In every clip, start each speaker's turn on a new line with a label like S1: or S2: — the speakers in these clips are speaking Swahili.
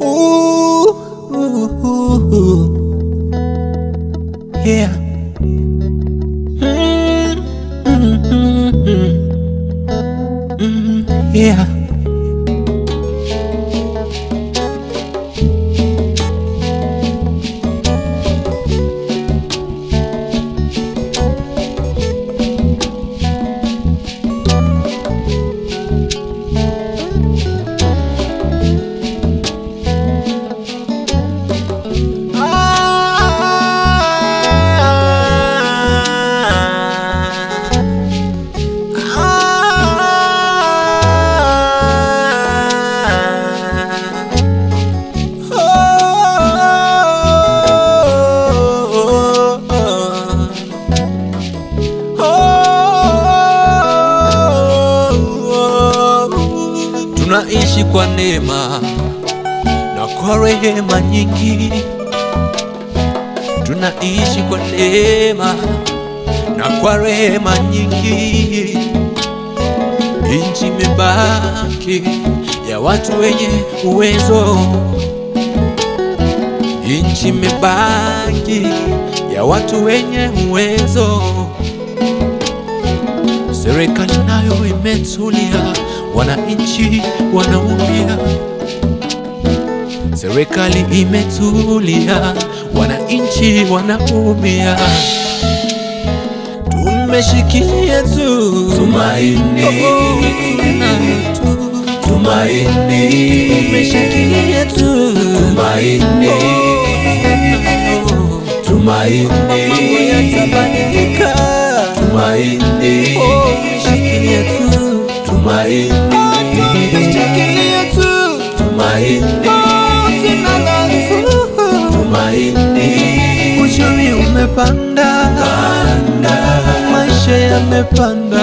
S1: Ooh, yeah. Hmm, yeah. Tunaishi kwa neema na kwa rehema nyingi, tunaishi kwa neema na kwa rehema nyingi. Nchi imebaki ya watu wenye uwezo, nchi imebaki ya watu wenye uwezo. Serikali nayo imetulia, wananchi wanaumia. Serikali imetulia, wananchi wanaumia. Tumeshikilia tu
S2: Tumaini. Tumaini,
S1: Tumeshikilia tu
S2: tumaini, tumaini,
S1: mambo yatabadilika.
S2: tumaini,
S1: tumeshikilia tu
S2: tumaini,
S1: Uchumi umepanda, maisha yamepanda,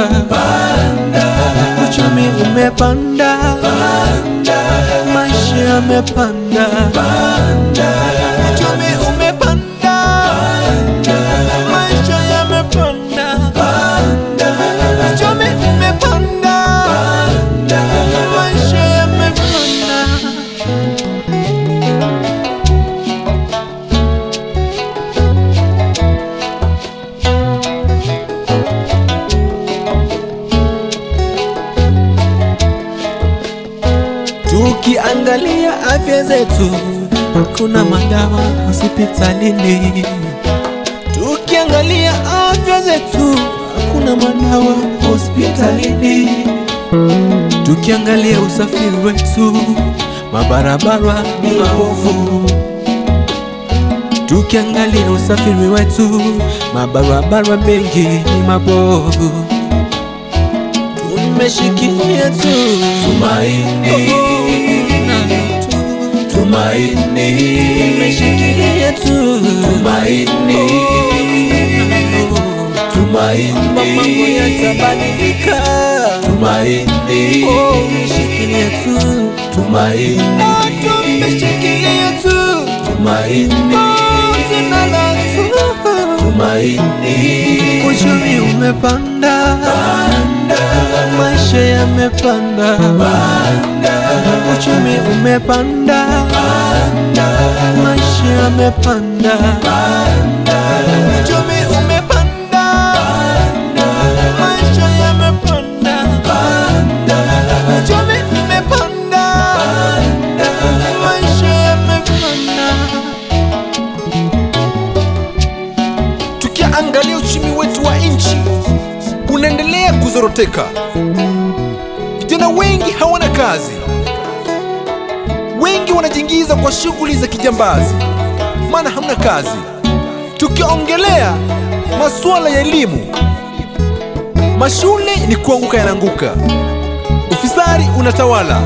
S1: uchumi umepanda, maisha yamepanda, afya zetu, hakuna madawa hospitalini. Tukiangalia afya zetu, hakuna madawa hospitalini. Tukiangalia usafiri wetu, mabarabara ni maovu, Tukiangalia usafiri wetu, mabarabara mengi ni mabovu. Tumeshikilia tu
S2: tumaini, tumaini,
S1: Tumeshikilia tu
S2: tumaini, tumaini, tumaini, tumaini, tumaini,
S1: Uchumi umepanda, maisha yamepanda, uchumi umepanda, maisha yamepanda, uchumi umepanda, maisha yamepanda, uchumi umepanda, maisha yamepanda.
S3: Tukiangalia uchumi wetu wa nchi unaendelea kuzoroteka, wengi hawana kazi, wengi wanajiingiza kwa shughuli za kijambazi, maana hamna kazi. Tukiongelea masuala ya elimu, mashule ni kuanguka yanaanguka, ufisadi unatawala,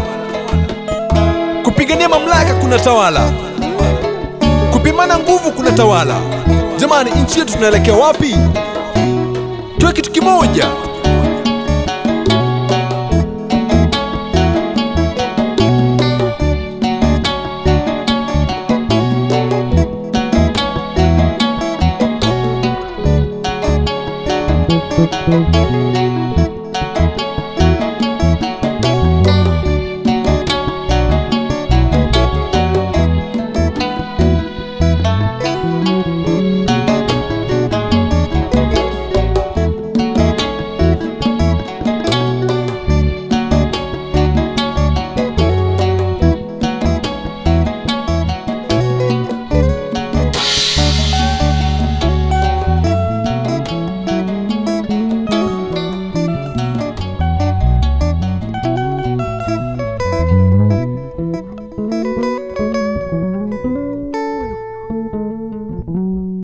S3: kupigania mamlaka kunatawala, kupimana nguvu kunatawala. Jamani, nchi yetu tunaelekea wapi? Tuwe kitu kimoja.